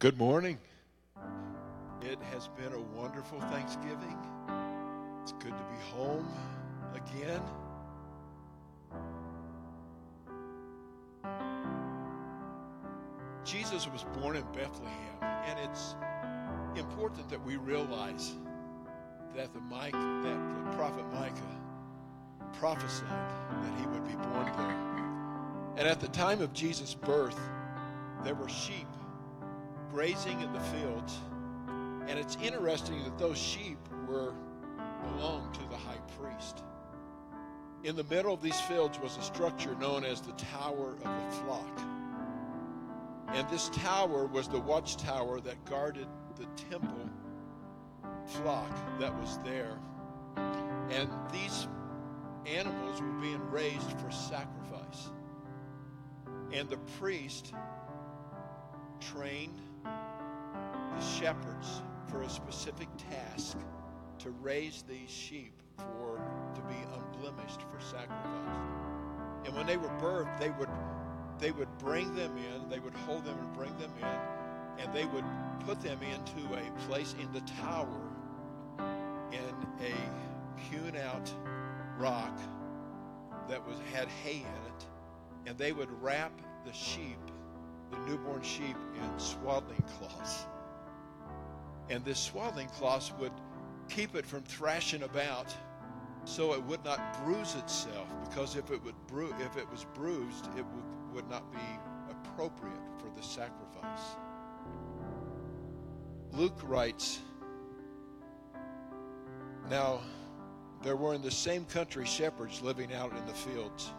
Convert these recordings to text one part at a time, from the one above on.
Good morning. It has been a wonderful Thanksgiving. It's good to be home again. Jesus was born in Bethlehem, and it's important that we realize that the that the prophet Micah prophesied that he would be born there. And at the time of Jesus' birth, there were sheep grazing in the fields. And it's interesting that those sheep were belonged to the high priest. In the middle of these fields was a structure known as the Tower of the Flock. And this tower was the watchtower that guarded the temple flock that was there. And these animals were being raised for sacrifice. And the priest trained the shepherds for a specific task to raise these sheep for to be unblemished for sacrifice. And when they were birthed, they would they would bring them in, they would hold them and bring them in, and they would put them into a place in the tower in a hewn out rock that was had hay in it, and they would wrap the sheep, the newborn sheep, in swaddling cloths. And this swaddling cloth would keep it from thrashing about so it would not bruise itself because if it would bru- if it was bruised it would, would not be appropriate for the sacrifice. Luke writes now there were in the same country shepherds living out in the fields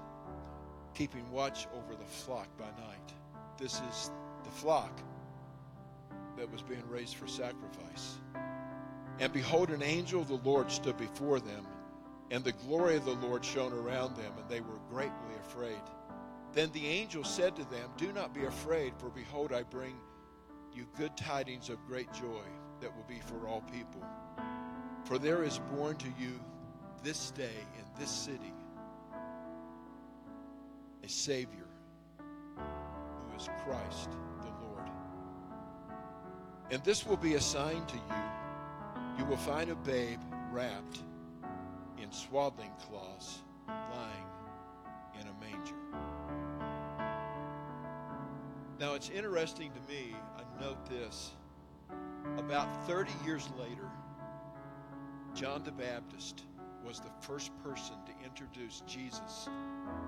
keeping watch over the flock by night. This is the flock that was being raised for sacrifice. And behold, an angel of the Lord stood before them, and the glory of the Lord shone around them, and they were greatly afraid. Then the angel said to them, Do not be afraid, for behold, I bring you good tidings of great joy that will be for all people. For there is born to you this day in this city a Savior who is Christ and this will be a sign to you. You will find a babe wrapped in swaddling cloths, lying in a manger. Now, it's interesting to me, I note this. About 30 years later, John the Baptist was the first person to introduce Jesus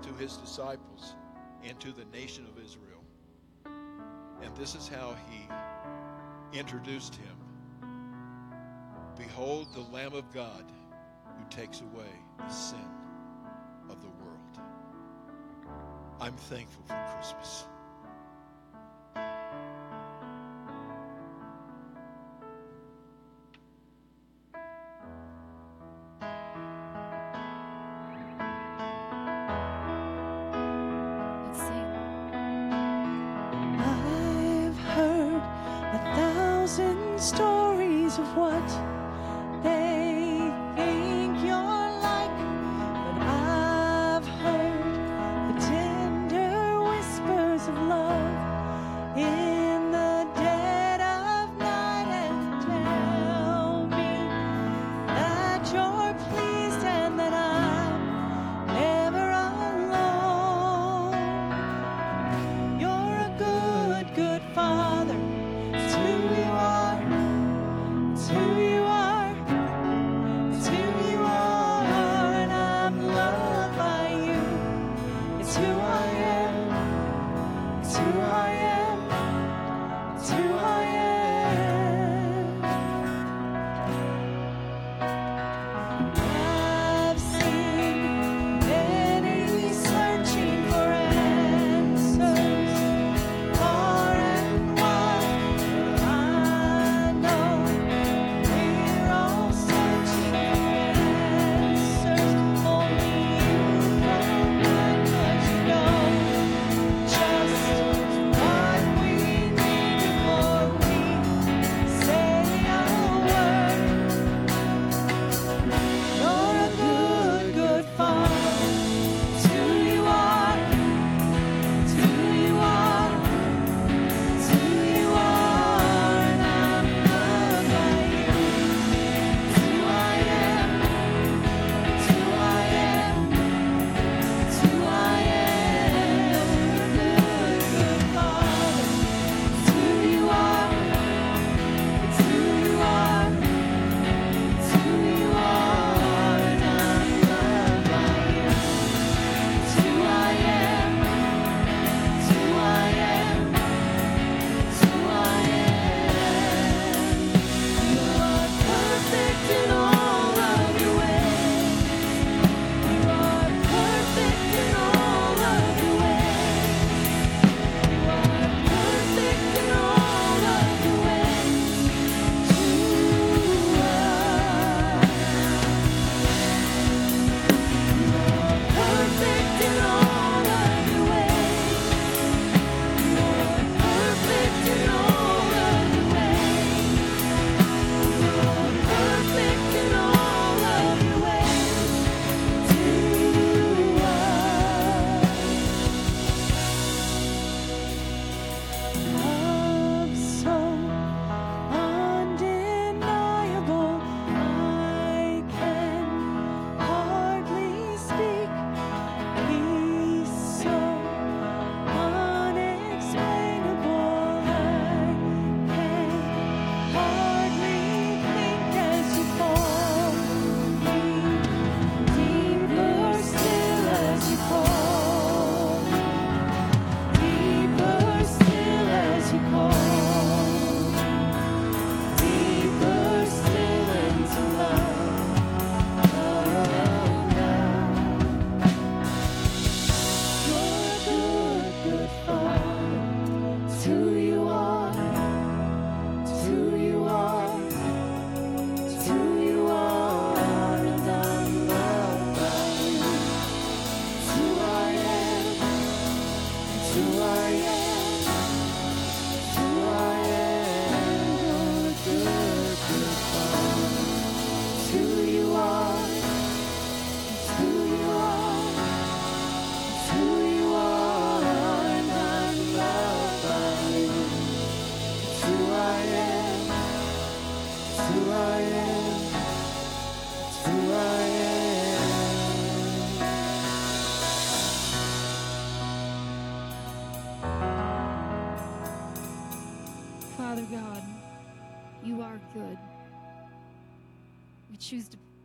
to his disciples and to the nation of Israel. And this is how he introduced him Behold the Lamb of God who takes away the sin of the world. I'm thankful for Christmas.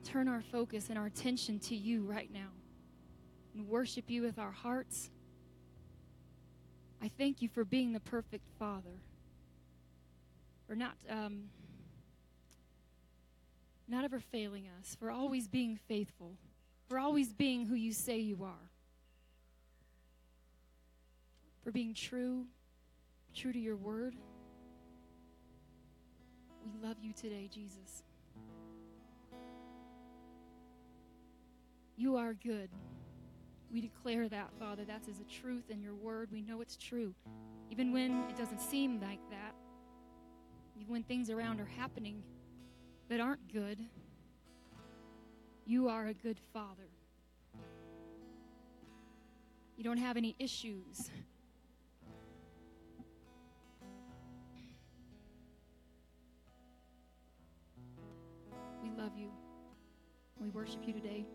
Turn our focus and our attention to you right now and worship you with our hearts. I thank you for being the perfect Father, for not um, not ever failing us, for always being faithful, for always being who you say you are, for being true, true to your word. We love you today, Jesus. You are good. We declare that, Father. That's as a truth in your word. We know it's true. Even when it doesn't seem like that, even when things around are happening that aren't good, you are a good Father. You don't have any issues. We worship you today.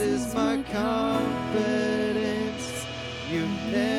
Is my confidence. You've never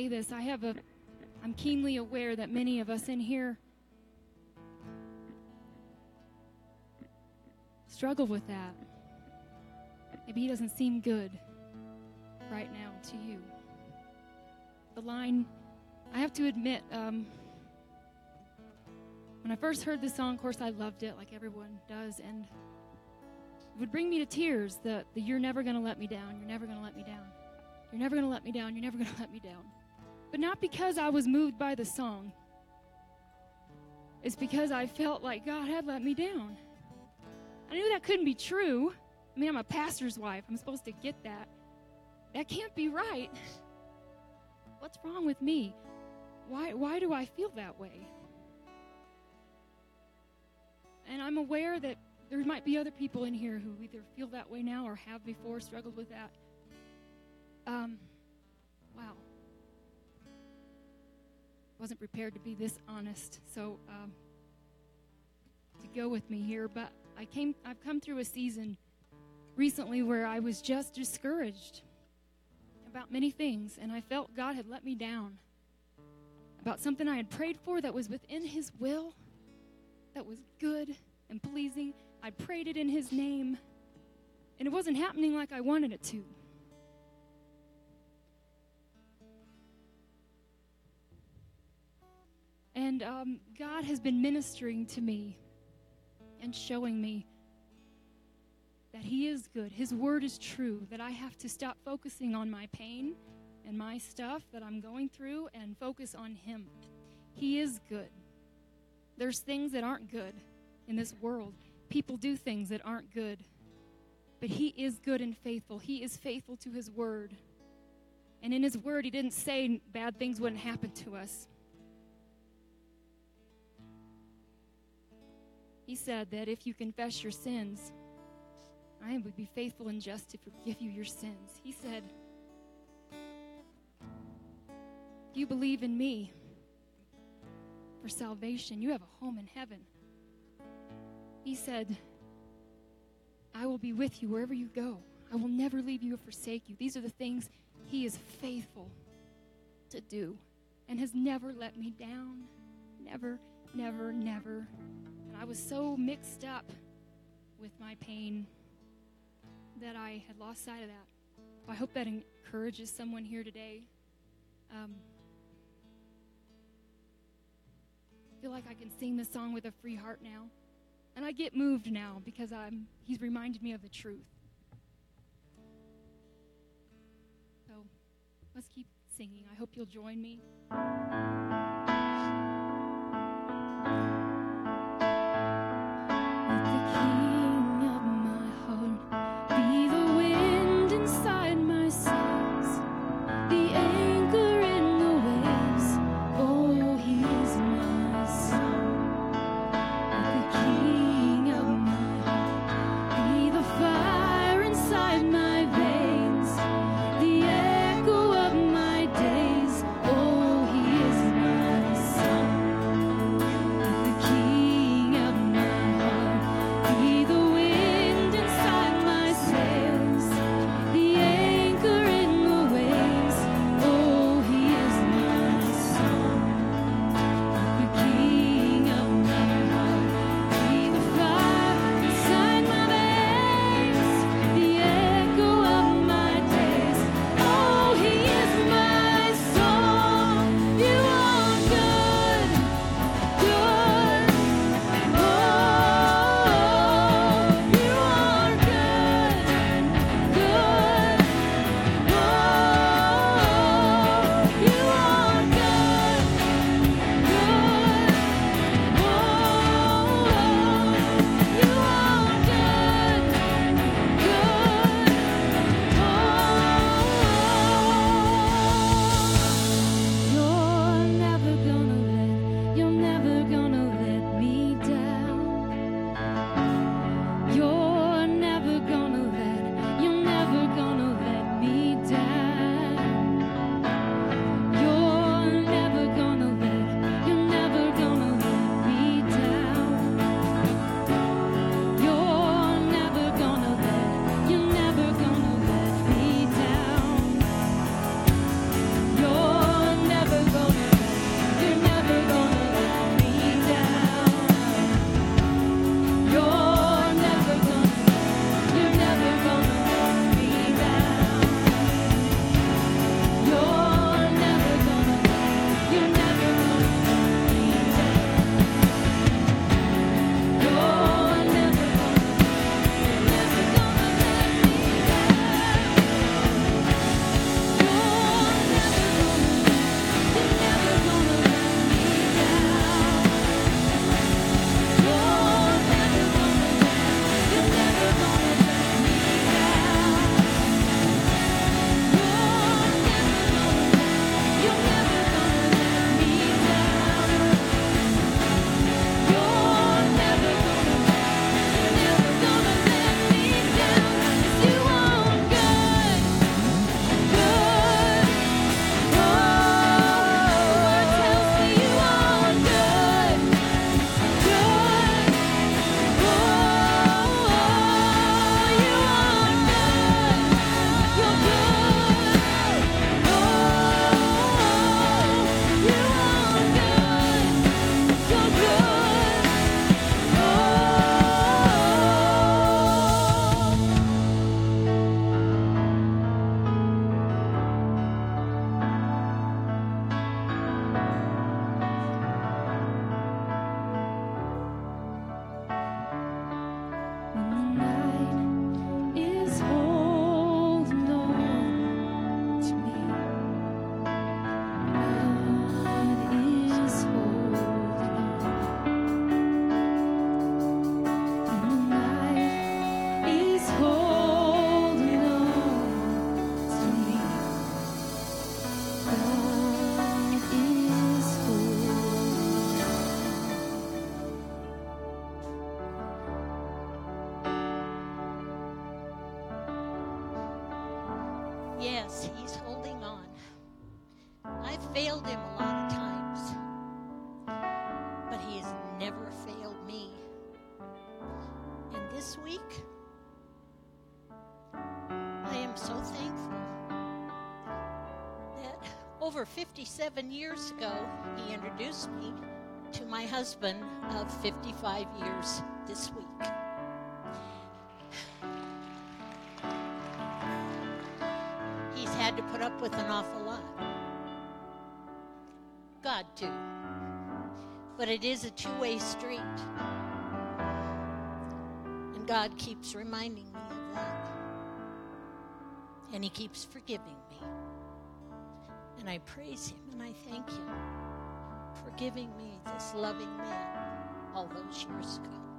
say this. I have a I'm keenly aware that many of us in here struggle with that. Maybe he doesn't seem good right now to you. The line, I have to admit, um, when I first heard this song, of course, I loved it like everyone does, and it would bring me to tears. The, the you're never going to let me down, you're never going to let me down, you're never going to let me down, you're never going to let me down. But not because I was moved by the song, it's because I felt like God had let me down. I knew that couldn't be true. I mean, I'm a pastor's wife. I'm supposed to get that. That can't be right. What's wrong with me? Why, why do I feel that way? And I'm aware that there might be other people in here who either feel that way now or have before struggled with that. Um, Wasn't prepared to be this honest. So, um, to go with me here, but I came I've come through a season recently where I was just discouraged about many things and I felt God had let me down. About something I had prayed for that was within his will, that was good and pleasing. I prayed it in his name and it wasn't happening like I wanted it to. And um, God has been ministering to me and showing me that He is good. His word is true, that I have to stop focusing on my pain and my stuff that I'm going through and focus on Him. He is good. There's things that aren't good in this world. People do things that aren't good. But He is good and faithful. He is faithful to His word. And in His word, He didn't say bad things wouldn't happen to us. He said that if you confess your sins, I would be faithful and just to forgive you your sins. He said, If you believe in me for salvation, you have a home in heaven. He said, I will be with you wherever you go. I will never leave you or forsake you. These are the things He is faithful to do and has never let me down. Never, never, never. I was so mixed up with my pain that I had lost sight of that. I hope that encourages someone here today. Um, I feel like I can sing this song with a free heart now. And I get moved now because I'm, he's reminded me of the truth. So let's keep singing. I hope you'll join me. 57 years ago, he introduced me to my husband of 55 years this week. He's had to put up with an awful lot. God, too. But it is a two way street. And God keeps reminding me of that. And He keeps forgiving me. And I praise him and I thank him for giving me this loving man all those years ago.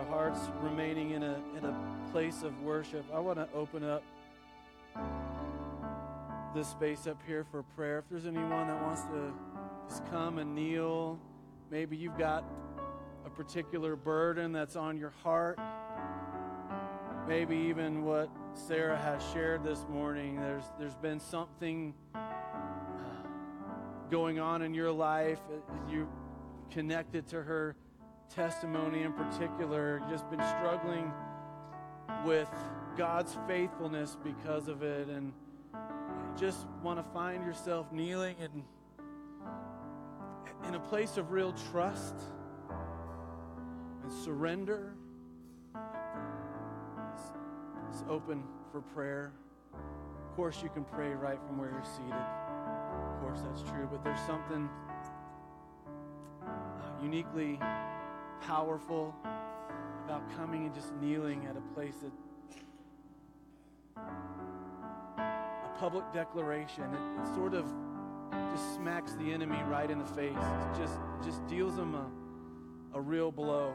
Our hearts remaining in a, in a place of worship, I want to open up this space up here for prayer. If there's anyone that wants to just come and kneel, maybe you've got a particular burden that's on your heart. Maybe even what Sarah has shared this morning. There's there's been something uh, going on in your life. Uh, you connected to her testimony in particular. Just been struggling with God's faithfulness because of it, and just want to find yourself kneeling in in a place of real trust and surrender. It's, it's open for prayer. Of course, you can pray right from where you're seated. Of course, that's true, but there's something uh, uniquely powerful about coming and just kneeling at a place that a public declaration. It, it sort of just smacks the enemy right in the face. It just just deals him a, a real blow,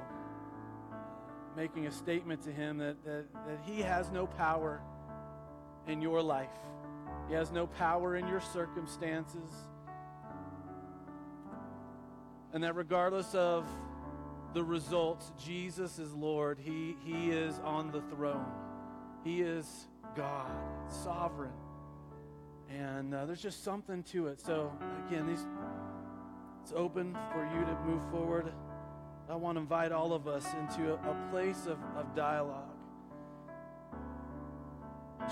making a statement to him that, that, that he has no power in your life. He has no power in your circumstances. And that regardless of the results, Jesus is Lord. He, he is on the throne. He is God, sovereign. And uh, there's just something to it. So, again, these, it's open for you to move forward. I want to invite all of us into a, a place of, of dialogue.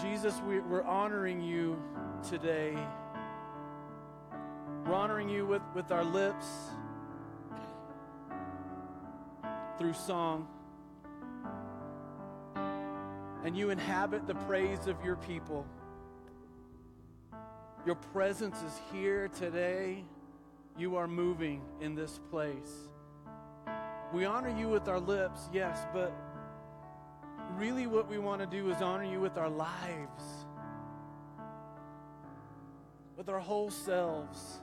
Jesus, we, we're honoring you today. We're honoring you with, with our lips through song. And you inhabit the praise of your people. Your presence is here today. You are moving in this place. We honor you with our lips, yes, but really what we want to do is honor you with our lives, with our whole selves.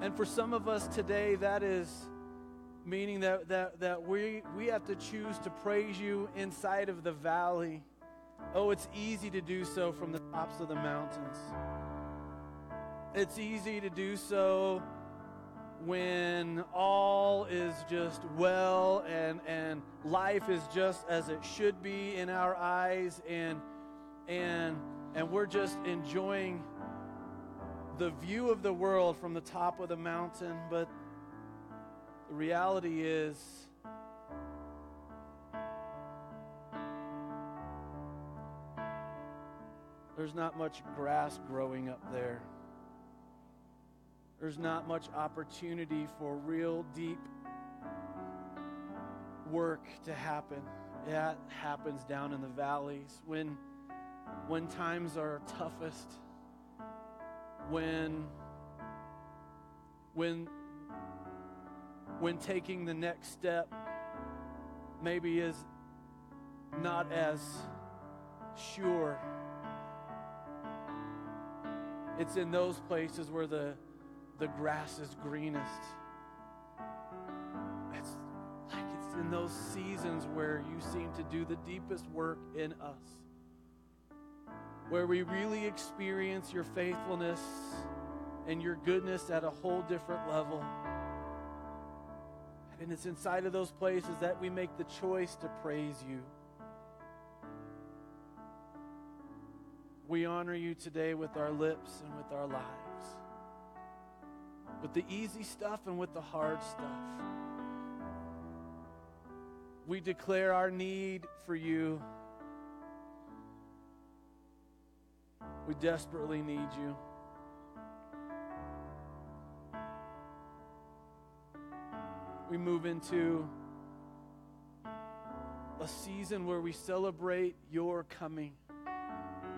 And for some of us today, that is meaning that, that, that we, we have to choose to praise you inside of the valley. Oh, it's easy to do so from the tops of the mountains. It's easy to do so when all is just well and, and life is just as it should be in our eyes and, and, and we're just enjoying the view of the world from the top of the mountain, but the reality is there's not much grass growing up there. There's not much opportunity for real deep work to happen. That happens down in the valleys when when times are toughest when when when taking the next step maybe is not as sure. It's in those places where the the grass is greenest. It's like it's in those seasons where you seem to do the deepest work in us where we really experience your faithfulness and your goodness at a whole different level. And it's inside of those places that we make the choice to praise you. We honor you today with our lips and with our lives, with the easy stuff and with the hard stuff. We declare our need for you. We desperately need you. We move into a season where we celebrate your coming,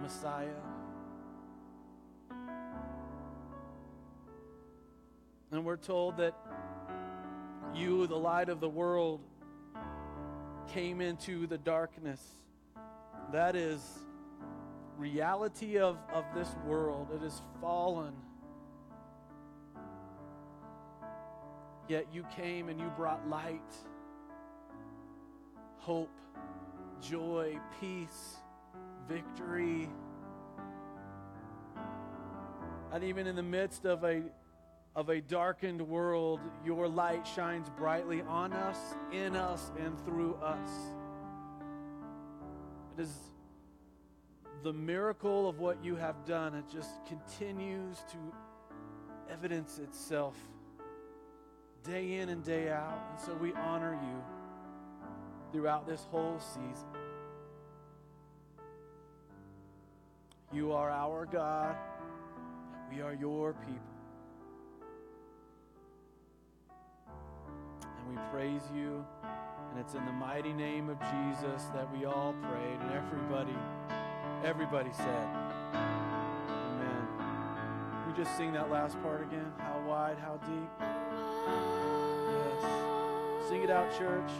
Messiah. And we're told that you, the light of the world, came into the darkness. That is reality of, of this world. It is fallen. yet you came and you brought light, hope, joy, peace, victory. And even in the midst of a of a darkened world, your light shines brightly on us, in us, and through us. It is the miracle of what you have done. It just continues to evidence itself day in and day out. And so we honor you throughout this whole season. You are our God. We are your people. And we praise you. And it's in the mighty name of Jesus that we all prayed. And everybody, everybody said, Amen. We just sing that last part again. How wide, how deep. Yes. Sing it out, church.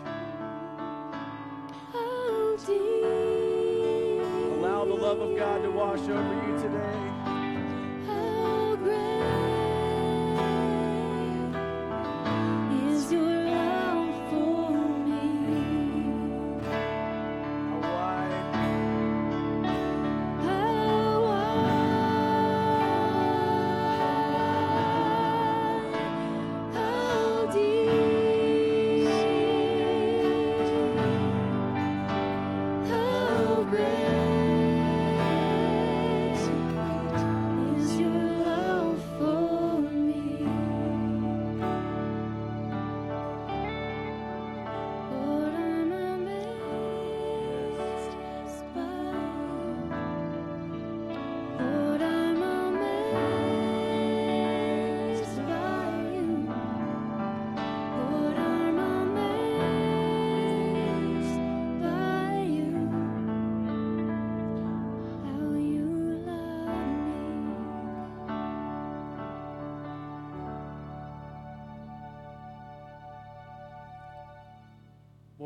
How deep, Allow the love of God to wash over you today.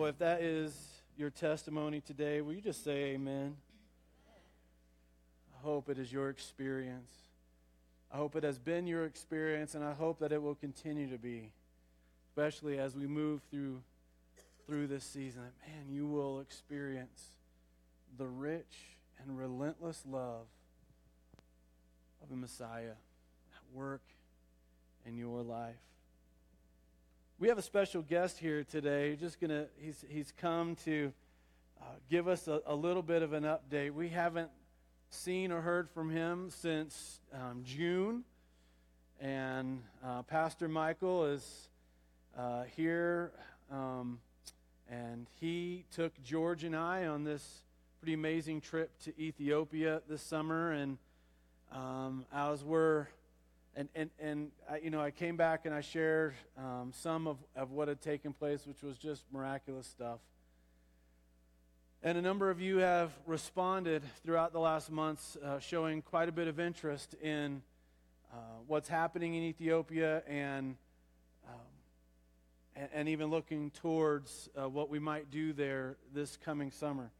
Boy, if that is your testimony today, will you just say amen? I hope it is your experience. I hope it has been your experience, and I hope that it will continue to be, especially as we move through through this season. That man, you will experience the rich and relentless love of the Messiah at work in your life. We have a special guest here today. Just gonna, he's he's come to uh, give us a, a little bit of an update. We haven't seen or heard from him since um, June, and uh, Pastor Michael is uh, here, um, and he took George and I on this pretty amazing trip to Ethiopia this summer, and um, as we're and and and I, you know I came back and I shared um, some of, of what had taken place, which was just miraculous stuff. And a number of you have responded throughout the last months, uh, showing quite a bit of interest in uh, what's happening in Ethiopia and, um, and and even looking towards uh, what we might do there this coming summer.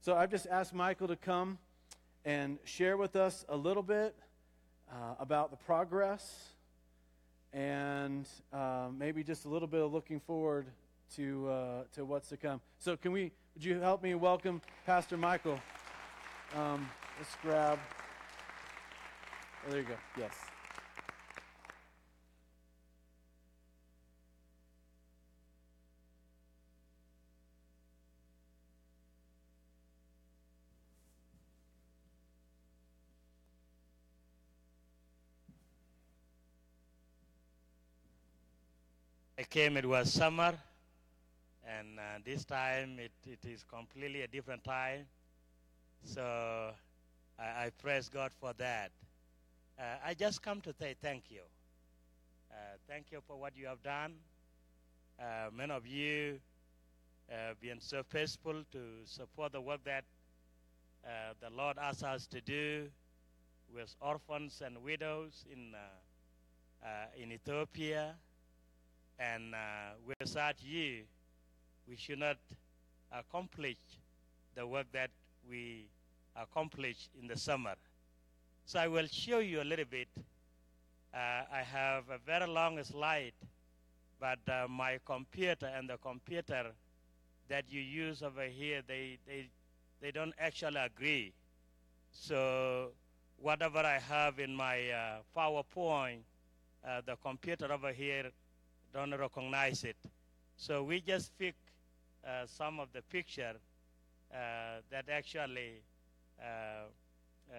So I've just asked Michael to come and share with us a little bit uh, about the progress and uh, maybe just a little bit of looking forward to uh, to what's to come. So, can we? Would you help me welcome Pastor Michael? Um, let's grab. Oh, there you go. Yes. I came, it was summer, and uh, this time it, it is completely a different time. So I, I praise God for that. Uh, I just come to say thank you. Uh, thank you for what you have done. Uh, many of you have been so faithful to support the work that uh, the Lord asks us to do with orphans and widows in, uh, uh, in Ethiopia. And uh, without you, we should not accomplish the work that we accomplished in the summer. So I will show you a little bit. Uh, I have a very long slide, but uh, my computer and the computer that you use over here, they, they, they don't actually agree. So whatever I have in my uh, PowerPoint, uh, the computer over here don't recognize it. So we just pick uh, some of the picture uh, that actually uh, uh,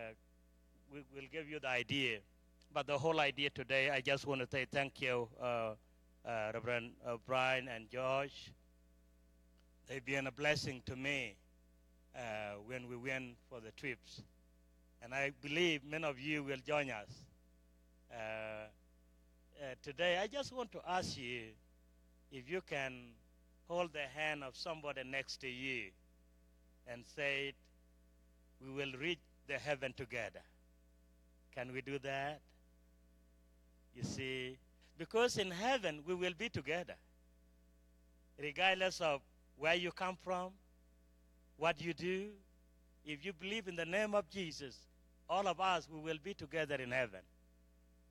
we will give you the idea. But the whole idea today, I just want to say thank you, uh, Reverend Brian and George. They've been a blessing to me when we went for the trips. And I believe many of you will join us. Uh, today, I just want to ask you if you can hold the hand of somebody next to you and say, it, We will reach the heaven together. Can we do that? You see, because in heaven we will be together, regardless of where you come from, what you do. If you believe in the name of Jesus, all of us we will be together in heaven.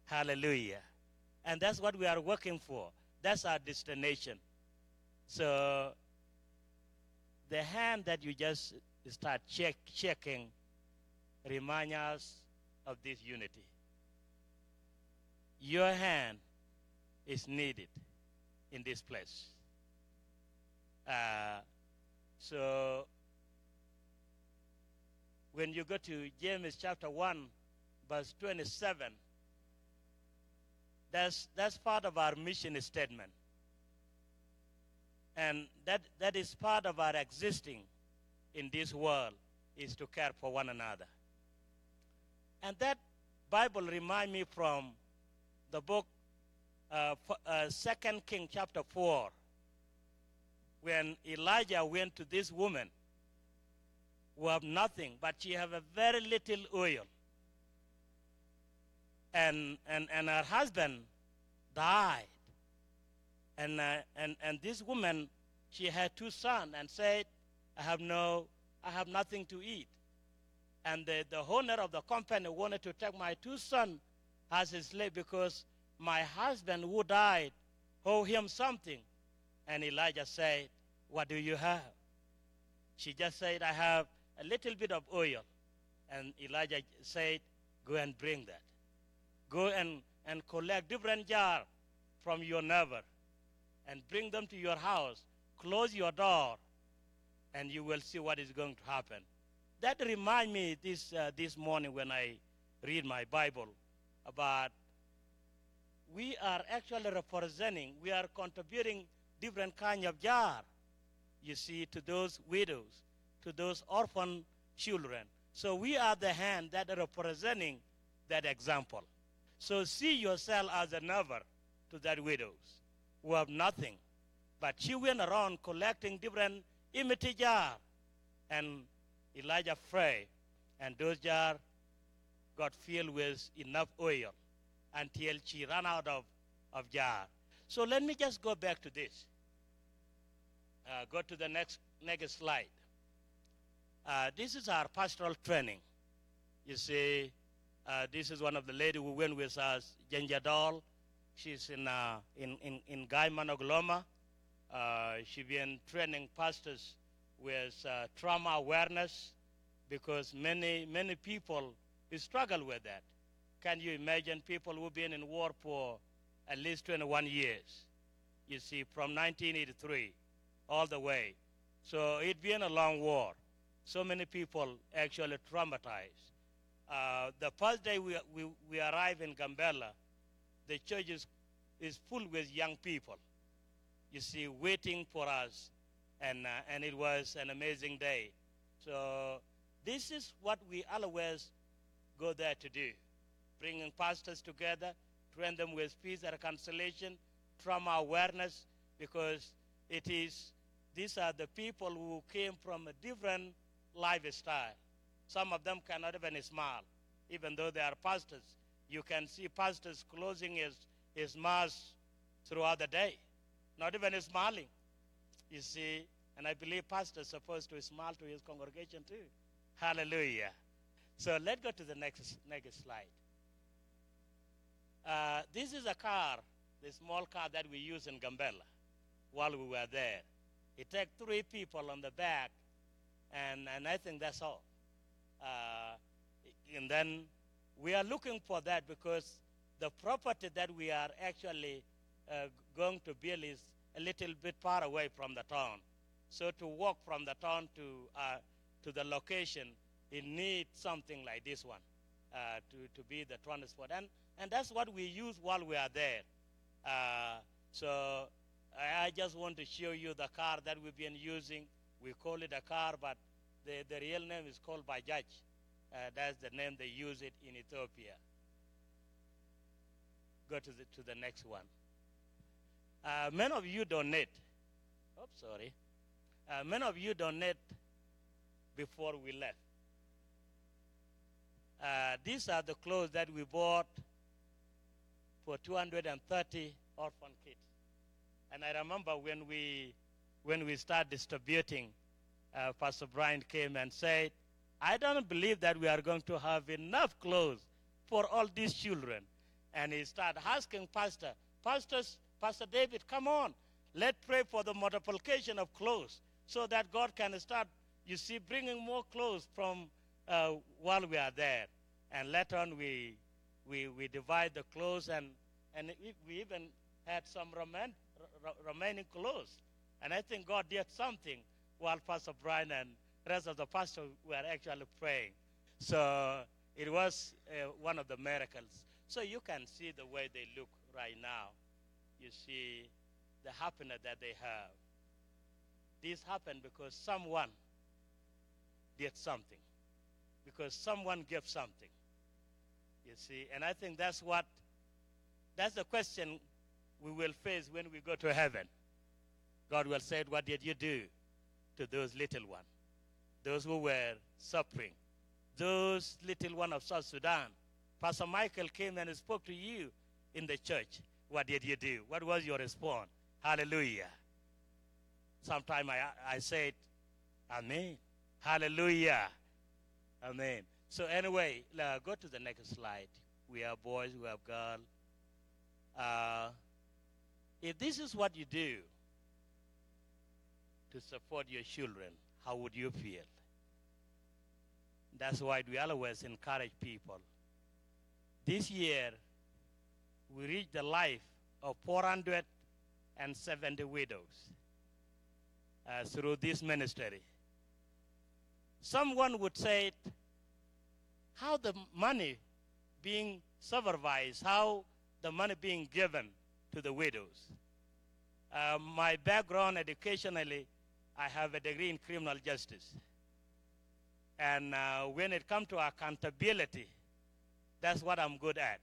Hallelujah. And that's what we are working for. That's our destination. So the hand that you just start check, checking remind us of this unity. Your hand is needed in this place. Uh, so when you go to James chapter 1, verse 27, that's, that's part of our mission statement. And that, that is part of our existing in this world is to care for one another. And that Bible remind me from the book uh, uh, Second King chapter 4, when Elijah went to this woman who have nothing, but she have a very little oil. And, and, and her husband died. And, uh, and, and this woman, she had two sons and said, I have no, I have nothing to eat. And the, the owner of the company wanted to take my two sons as his slave because my husband who died owe him something. And Elijah said, What do you have? She just said, I have a little bit of oil. And Elijah said, Go and bring that. Go and, and collect different jar from your neighbor and bring them to your house. Close your door, and you will see what is going to happen. That remind me this, uh, this morning when I read my Bible about we are actually representing, we are contributing different kind of jar, you see, to those widows, to those orphan children. So we are the hand that are representing that example. So see yourself as a neighbor to that widows who have nothing. But she went around collecting different imity jar. And Elijah prayed, and those jars got filled with enough oil until she ran out of, of jar. So let me just go back to this. Uh, go to the next, next slide. Uh, this is our pastoral training. You see, uh, this is one of the ladies who went with us, Janjadal. She's in, uh, in, in, in Guy Manogloma. Uh, she's been training pastors with uh, trauma awareness because many, many people struggle with that. Can you imagine people who've been in war for at least 21 years? You see, from 1983 all the way. So it's been a long war. So many people actually traumatized. Uh, the first day we, we, we arrived in Gambela, the church is, is full with young people, you see, waiting for us. And, uh, and it was an amazing day. So this is what we always go there to do bringing pastors together, train them with peace and reconciliation, trauma awareness, because it is these are the people who came from a different lifestyle. Some of them cannot even smile, even though they are pastors. You can see pastors closing his, his mouth throughout the day, not even smiling. You see, and I believe pastors supposed to smile to his congregation too. Hallelujah. So let's go to the next, next slide. Uh, this is a car the small car that we use in Gambella while we were there. It took three people on the back, and, and I think that's all. Uh, and then we are looking for that because the property that we are actually uh, going to build is a little bit far away from the town. So to walk from the town to, uh, to the location, it needs something like this one uh, to, to be the transport. And, and that's what we use while we are there. Uh, so I, I just want to show you the car that we've been using. We call it a car, but the, the real name is called Bajaj. Uh, that's the name they use it in Ethiopia. Go to the, to the next one. Uh, many of you donate. Oh, sorry. Uh, many of you donate before we left. Uh, these are the clothes that we bought for 230 orphan kids. And I remember when we, when we started distributing, uh, Pastor Brian came and said, I don't believe that we are going to have enough clothes for all these children. And he started asking Pastor, Pastors, Pastor David, come on, let's pray for the multiplication of clothes so that God can start, you see, bringing more clothes from uh, while we are there. And later on, we, we, we divide the clothes, and, and we even had some remain, remaining clothes. And I think God did something while Pastor Brian and rest of the pastors were actually praying. So it was uh, one of the miracles. So you can see the way they look right now. You see the happiness that they have. This happened because someone did something, because someone gave something. You see, and I think that's what, that's the question we will face when we go to heaven. God will say, What did you do to those little ones? Those who were suffering. Those little one of South Sudan. Pastor Michael came and spoke to you in the church. What did you do? What was your response? Hallelujah. Sometime I, I said, Amen. Hallelujah. Amen. So anyway, go to the next slide. We have boys, we have girls. Uh, if this is what you do to support your children, how would you feel? That's why we always encourage people. This year, we reached the life of 470 widows uh, through this ministry. Someone would say, how the money being supervised, how the money being given to the widows. Uh, my background educationally, I have a degree in criminal justice. And uh, when it comes to accountability, that's what I'm good at.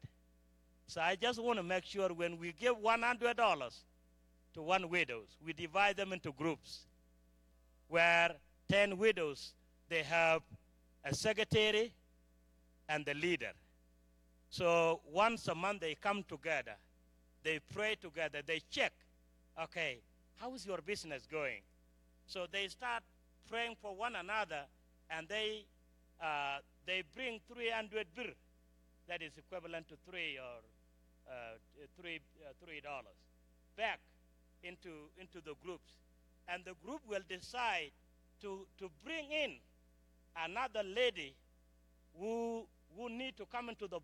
So I just want to make sure when we give $100 to one widows, we divide them into groups where 10 widows, they have a secretary and the leader. So once a month they come together, they pray together, they check, okay, how is your business going? So they start praying for one another, and they uh, they bring 300 birr, that is equivalent to three or uh, three uh, three dollars, back into into the groups, and the group will decide to to bring in another lady who who need to come into the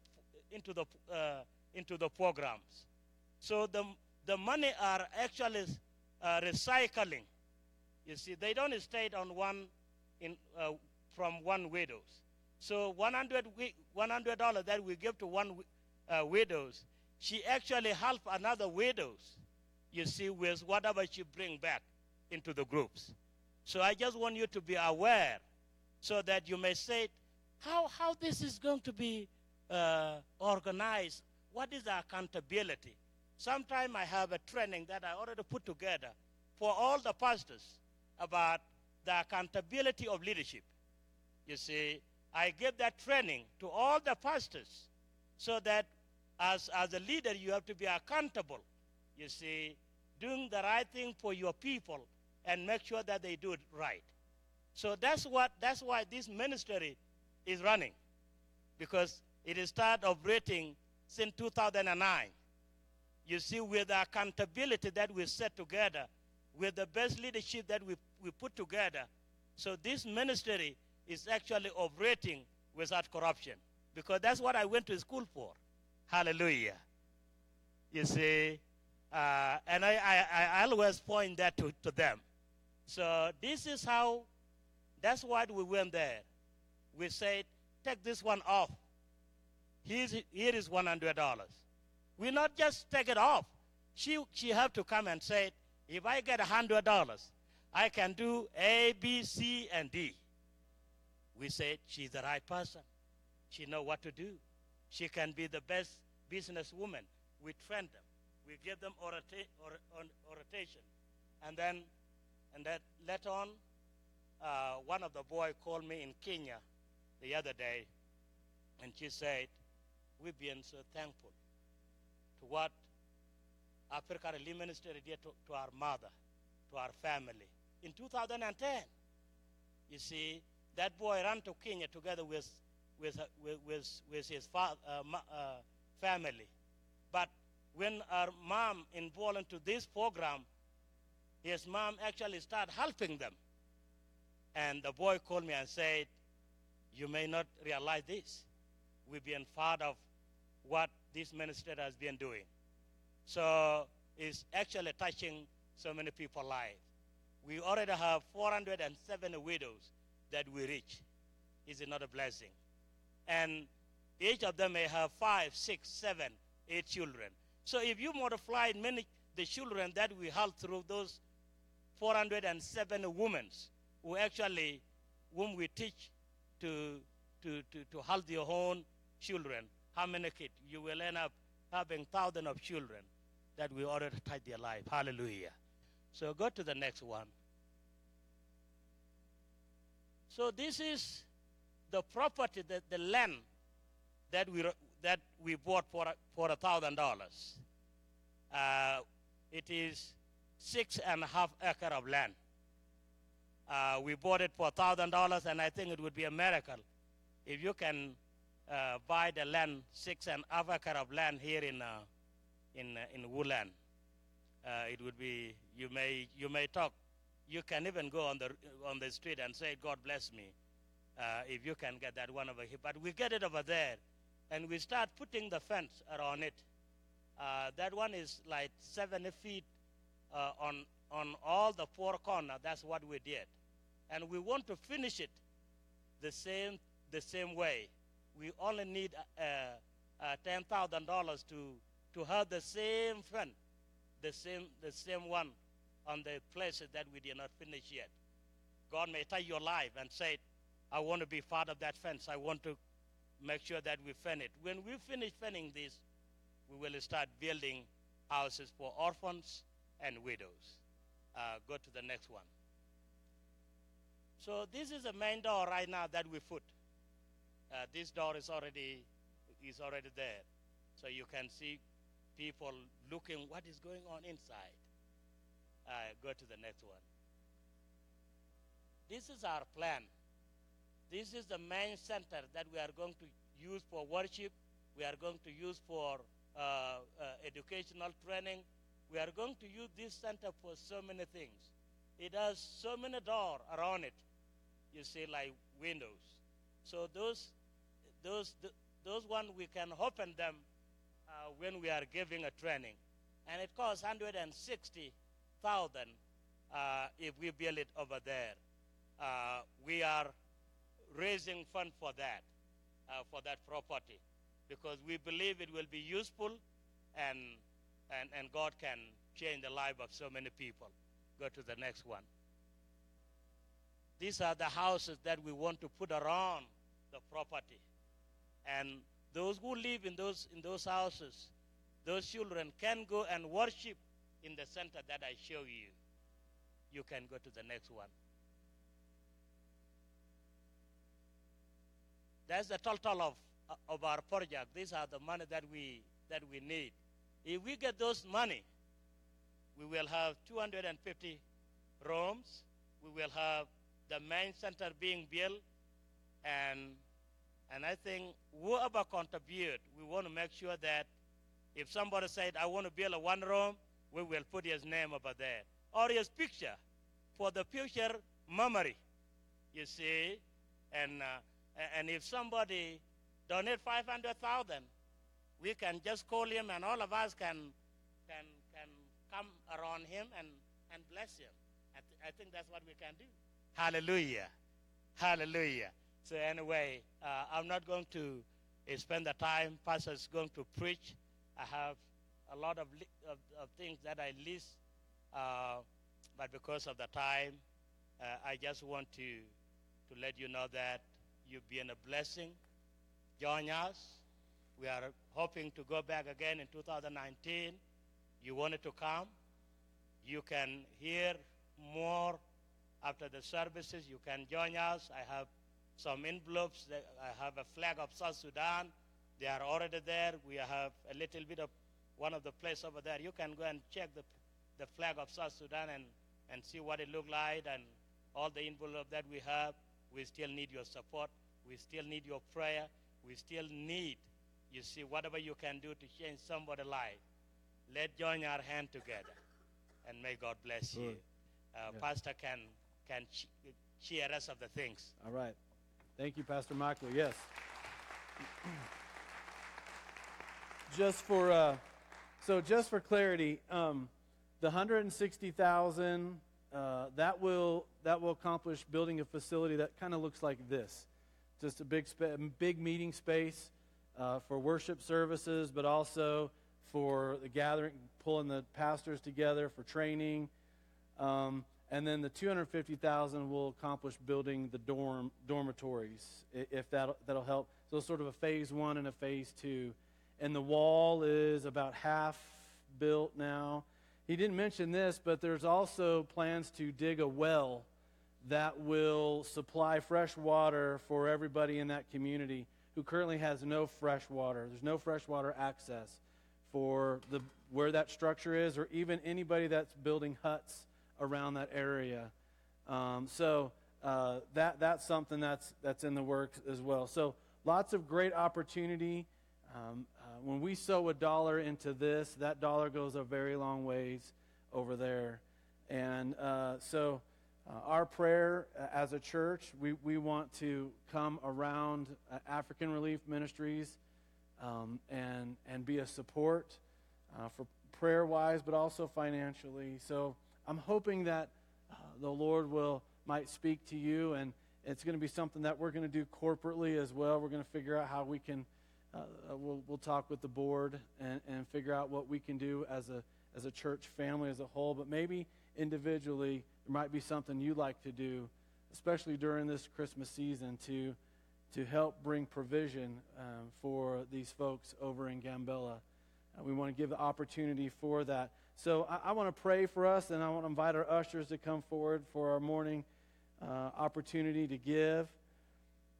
into the uh, into the programs. So the the money are actually uh, recycling. You see, they don't stay on one in uh, from one widows. So 100 dollars that we give to one uh, widows, she actually help another widows. You see, with whatever she bring back into the groups. So I just want you to be aware, so that you may say, how how this is going to be uh, organized. What is the accountability? Sometime I have a training that I already put together for all the pastors about the accountability of leadership. You see, I give that training to all the pastors so that as, as a leader, you have to be accountable. You see, doing the right thing for your people and make sure that they do it right. So that's what that's why this ministry is running. Because it started operating since 2009. You see, with the accountability that we set together, with the best leadership that we, we put together, so this ministry is actually operating without corruption. Because that's what I went to school for. Hallelujah. You see, uh, and I, I, I always point that to, to them. So this is how, that's why we went there. We said, take this one off. Here's, here is $100. We not just take it off. She, she have to come and say, if I get $100, I can do A, B, C, and D. We said, she's the right person. She know what to do. She can be the best businesswoman. We train them. We give them orata- or, on, orientation. And then, and that later on, uh, one of the boy called me in Kenya the other day, and she said, we've been so thankful to what Africa Relief Ministry did to, to our mother, to our family. In 2010, you see, that boy ran to Kenya together with, with, with, with, his fa- uh, uh, family. But when our mom involved into this program, his mom actually started helping them. And the boy called me and said, You may not realize this. We've been part of what this ministry has been doing. So it's actually touching so many people's lives. We already have 407 widows that we reach. Is it not a blessing? And each of them may have five, six, seven, eight children. So if you multiply many the children that we help through those 407 women who actually whom we teach to to, to, to help their own children, how many kids? You will end up having thousands of children that we already touch their life. Hallelujah. So go to the next one. So this is the property, the, the land that we that we bought for for a thousand dollars. Uh, it is six and a half acre of land. Uh, we bought it for a thousand dollars, and I think it would be a miracle if you can uh, buy the land, six and a half acre of land here in uh, in uh, in Woodland. Uh, it would be you may you may talk. You can even go on the on the street and say, "God bless me," uh, if you can get that one over here. But we get it over there, and we start putting the fence around it. That one is like 70 feet on on all the four corners. That's what we did, and we want to finish it the same the same way. We only need uh, uh, ten thousand dollars to to have the same fence, the same the same one on the places that we did not finish yet. God may touch your life and say, I want to be part of that fence. I want to make sure that we fence it. When we finish fencing this, we will start building houses for orphans and widows. Uh, go to the next one. So this is the main door right now that we put. Uh, this door is already is already there, so you can see people looking what is going on inside. Uh, go to the next one. This is our plan. This is the main center that we are going to use for worship. We are going to use for uh, uh, educational training. We are going to use this center for so many things. It has so many doors around it. You see, like windows. So those, those, those one we can open them uh, when we are giving a training, and it costs 160,000 uh, if we build it over there. Uh, we are raising fund for that, uh, for that property, because we believe it will be useful, and and and God can change the life of so many people. Go to the next one. These are the houses that we want to put around the property, and those who live in those in those houses, those children can go and worship in the center that I show you. You can go to the next one. That's the total of of our project. These are the money that we that we need. If we get those money, we will have 250 rooms. We will have the main center being built, and and I think whoever contribute, we want to make sure that If somebody said, I want to build a one room, we will put his name over there or his picture for the future memory. You see, and uh, and if somebody donate five hundred thousand, we can just call him, and all of us can can can come around him and and bless him. I, th- I think that's what we can do. Hallelujah, hallelujah. So anyway, uh, I'm not going to uh, spend the time. Pastor is going to preach. I have a lot of, li- of, of things that I list, uh, but because of the time, uh, I just want to, to let you know that you've been a blessing. Join us. We are hoping to go back again in 2019. You wanted to come. You can hear more after the services. You can join us. I have some envelopes. that- I have a flag of South Sudan. They are already there. We have a little bit of one of the place over there. You can go and check the, the flag of South Sudan and, and see what it look like and all the envelope that we have. We still need your support. We still need your prayer. We still need, you see, whatever you can do to change somebody's life. Let's join our hand together. And may God bless you. Uh, Yeah. Pastor can, can ch- share us of the things. All right. Thank you, Pastor Michael. Yes. just for uh, so just for clarity, um, the 160,000 uh, that will that will accomplish building a facility that kind of looks like this, just a big spa- big meeting space uh, for worship services, but also for the gathering, pulling the pastors together for training. Um, and then the 250,000 will accomplish building the dorm dormitories, if that that'll help. So sort of a phase one and a phase two, and the wall is about half built now. He didn't mention this, but there's also plans to dig a well that will supply fresh water for everybody in that community who currently has no fresh water. There's no fresh water access for the where that structure is, or even anybody that's building huts around that area. Um, so uh, that that's something that's that's in the works as well. So lots of great opportunity. Um, uh, when we sow a dollar into this, that dollar goes a very long ways over there. And uh, so, uh, our prayer uh, as a church, we, we want to come around uh, African Relief Ministries um, and, and be a support for prayer wise, but also financially. So, I'm hoping that uh, the Lord will might speak to you, and it's going to be something that we're going to do corporately as well. We're going to figure out how we can uh, uh, we'll, we'll talk with the board and, and figure out what we can do as a, as a church family as a whole. But maybe individually, there might be something you'd like to do, especially during this Christmas season, to, to help bring provision um, for these folks over in Gambella. Uh, we want to give the opportunity for that. So I, I want to pray for us, and I want to invite our ushers to come forward for our morning uh, opportunity to give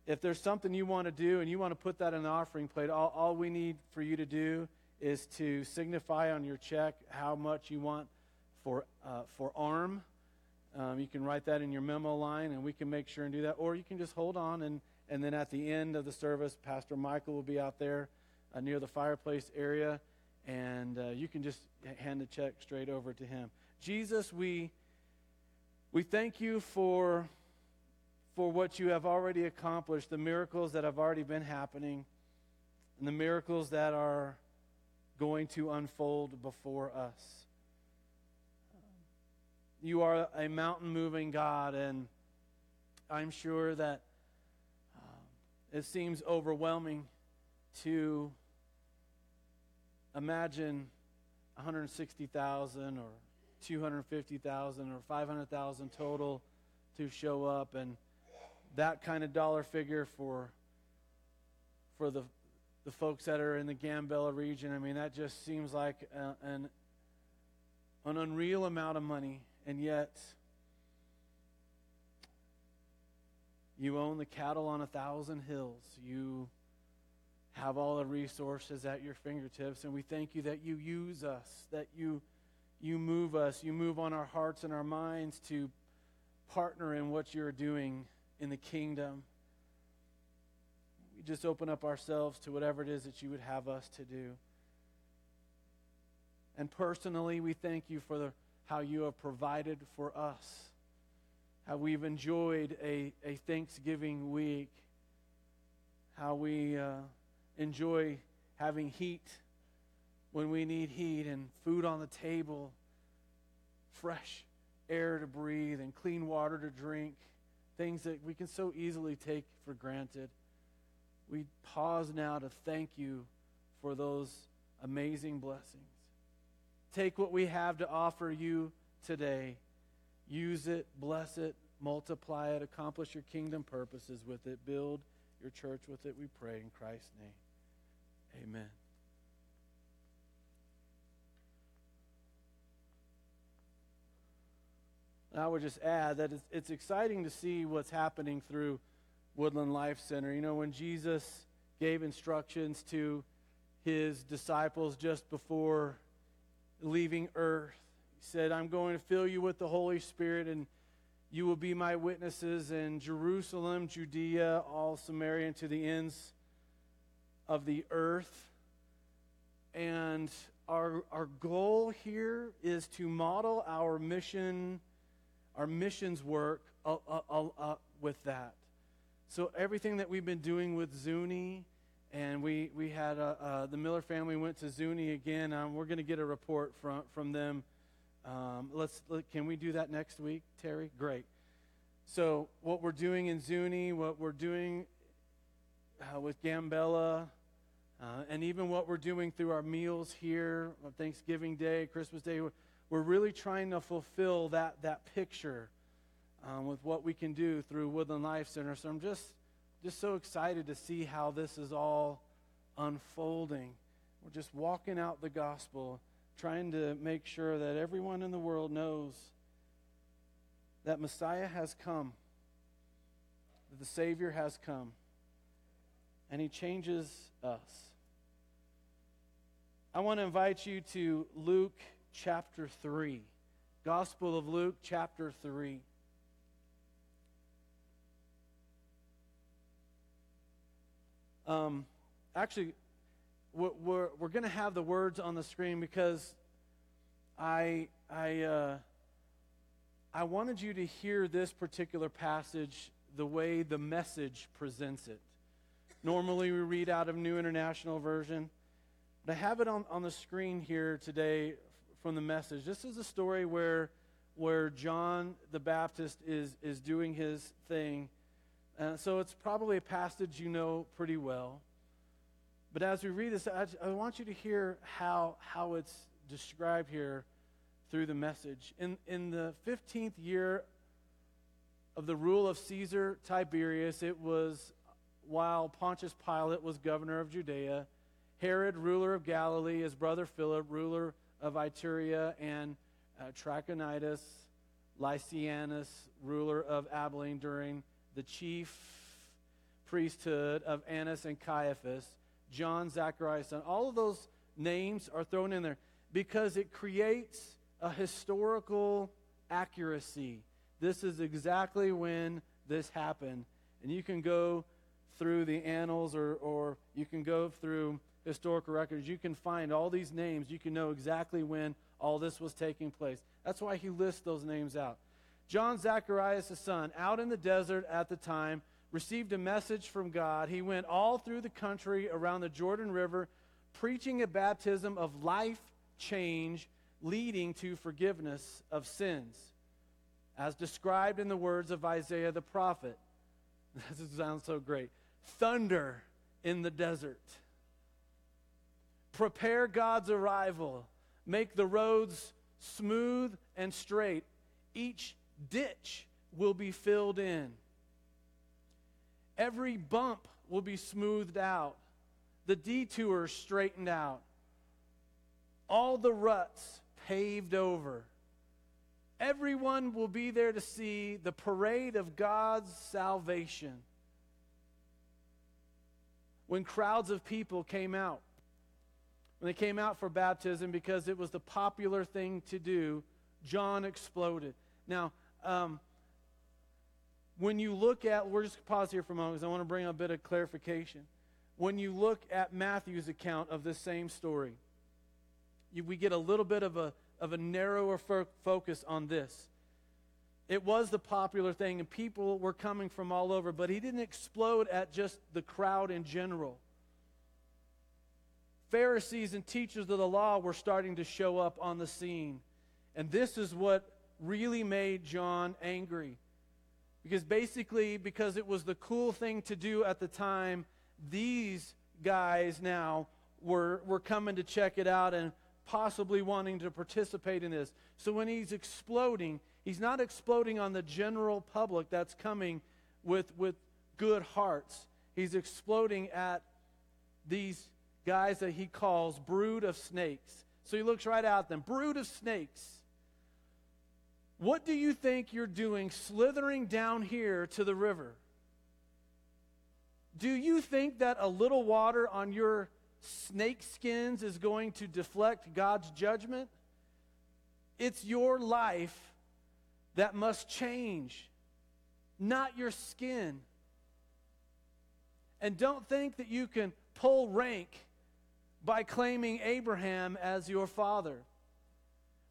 if there's something you want to do and you want to put that in the offering plate, all, all we need for you to do is to signify on your check how much you want for, uh, for ARM. Um, you can write that in your memo line, and we can make sure and do that. Or you can just hold on, and, and then at the end of the service, Pastor Michael will be out there uh, near the fireplace area, and uh, you can just hand the check straight over to him. Jesus, we, we thank you for for what you have already accomplished, the miracles that have already been happening, and the miracles that are going to unfold before us. You are a mountain moving God, and I'm sure that um, it seems overwhelming to imagine 160,000 or 250,000 or 500,000 total to show up and that kind of dollar figure for for the the folks that are in the Gambella region. I mean, that just seems like a, an an unreal amount of money, and yet you own the cattle on a thousand hills. You have all the resources at your fingertips, and we thank you that you use us, that you you move us, you move on our hearts and our minds to partner in what you're doing in the kingdom. We just open up ourselves to whatever it is that you would have us to do. And personally, we thank you for the, how you have provided for us, how we've enjoyed a, a Thanksgiving week, how we uh, enjoy having heat when we need heat and food on the table, fresh air to breathe, and clean water to drink, things that we can so easily take for granted. We pause now to thank you for those amazing blessings. Take what we have to offer you today, use it, bless it, multiply it, accomplish your kingdom purposes with it, build your church with it, we pray in Christ's name. Amen. And I would just add that it's, it's exciting to see what's happening through Woodland Life Center. You know, when Jesus gave instructions to his disciples just before leaving earth, he said, I'm going to fill you with the Holy Spirit, and you will be my witnesses in Jerusalem, Judea, all Samaria, and to the ends of the earth. And our, our goal here is to model our mission our missions work uh, uh, uh, uh, with that. So everything that we've been doing with Zuni, and we, we had uh, uh, the Miller family went to Zuni again. Um, we're going to get a report from, from them. Um, let's let, can we do that next week, Terry? Great. So what we're doing in Zuni, what we're doing with Gambella, and even what we're doing through our meals here on Thanksgiving Day, Christmas Day we're really trying to fulfill that, that picture um, with what we can do through Woodland Life Center. So I'm just, just so excited to see how this is all unfolding. We're just walking out the gospel, trying to make sure that everyone in the world knows that Messiah has come, that the Savior has come, and He changes us. I want to invite you to Luke chapter 3. Gospel of Luke, chapter 3. Um, actually, we're, we're, going to have the words on the screen because I, I, uh, I wanted you to hear this particular passage the way the message presents it. Normally, we read out of New International Version, but I have it on, on the screen here today from the message. This is a story where, where John the Baptist is, is doing his thing. Uh, so it's probably a passage you know pretty well. But as we read this, I, I want you to hear how, how it's described here through the message. In, in the 15th year of the rule of Caesar Tiberius, it was while Pontius Pilate was governor of Judea, Herod, ruler of Galilee, his brother Philip, ruler of Iturea, and uh, Trachonitis, Lysanias, ruler of Abilene during the chief priesthood of Annas and Caiaphas, John, Zacharias, and all of those names are thrown in there because it creates a historical accuracy. This is exactly when this happened. And you can go through the annals or, or you can go through historical records, you can find all these names. You can know exactly when all this was taking place. That's why he lists those names out. John Zacharias' son, out in the desert at the time, received a message from God. He went all through the country around the Jordan River, preaching a baptism of life change leading to forgiveness of sins, as described in the words of Isaiah the prophet. This sounds so great. Thunder in the desert prepare God's arrival, make the roads smooth and straight. Each ditch will be filled in, every bump will be smoothed out, the detours straightened out, all the ruts paved over. Everyone will be there to see the parade of God's salvation. When crowds of people came out, when they came out for baptism because it was the popular thing to do, John exploded. Now, um, when you look at, we're just pause here for a moment because I want to bring a bit of clarification. When you look at Matthew's account of this same story, you, we get a little bit of a, of a narrower fo- focus on this. It was the popular thing, and people were coming from all over, but he didn't explode at just the crowd in general. Pharisees and teachers of the law were starting to show up on the scene. And this is what really made John angry. Because basically, because it was the cool thing to do at the time, these guys now were, were coming to check it out and possibly wanting to participate in this. So when he's exploding, he's not exploding on the general public that's coming with, with good hearts. He's exploding at these guys that he calls brood of snakes. So he looks right at them brood of snakes. What do you think you're doing slithering down here to the river? Do you think that a little water on your snake skins is going to deflect God's judgment? It's your life that must change, not your skin. And don't think that you can pull rank by claiming Abraham as your father.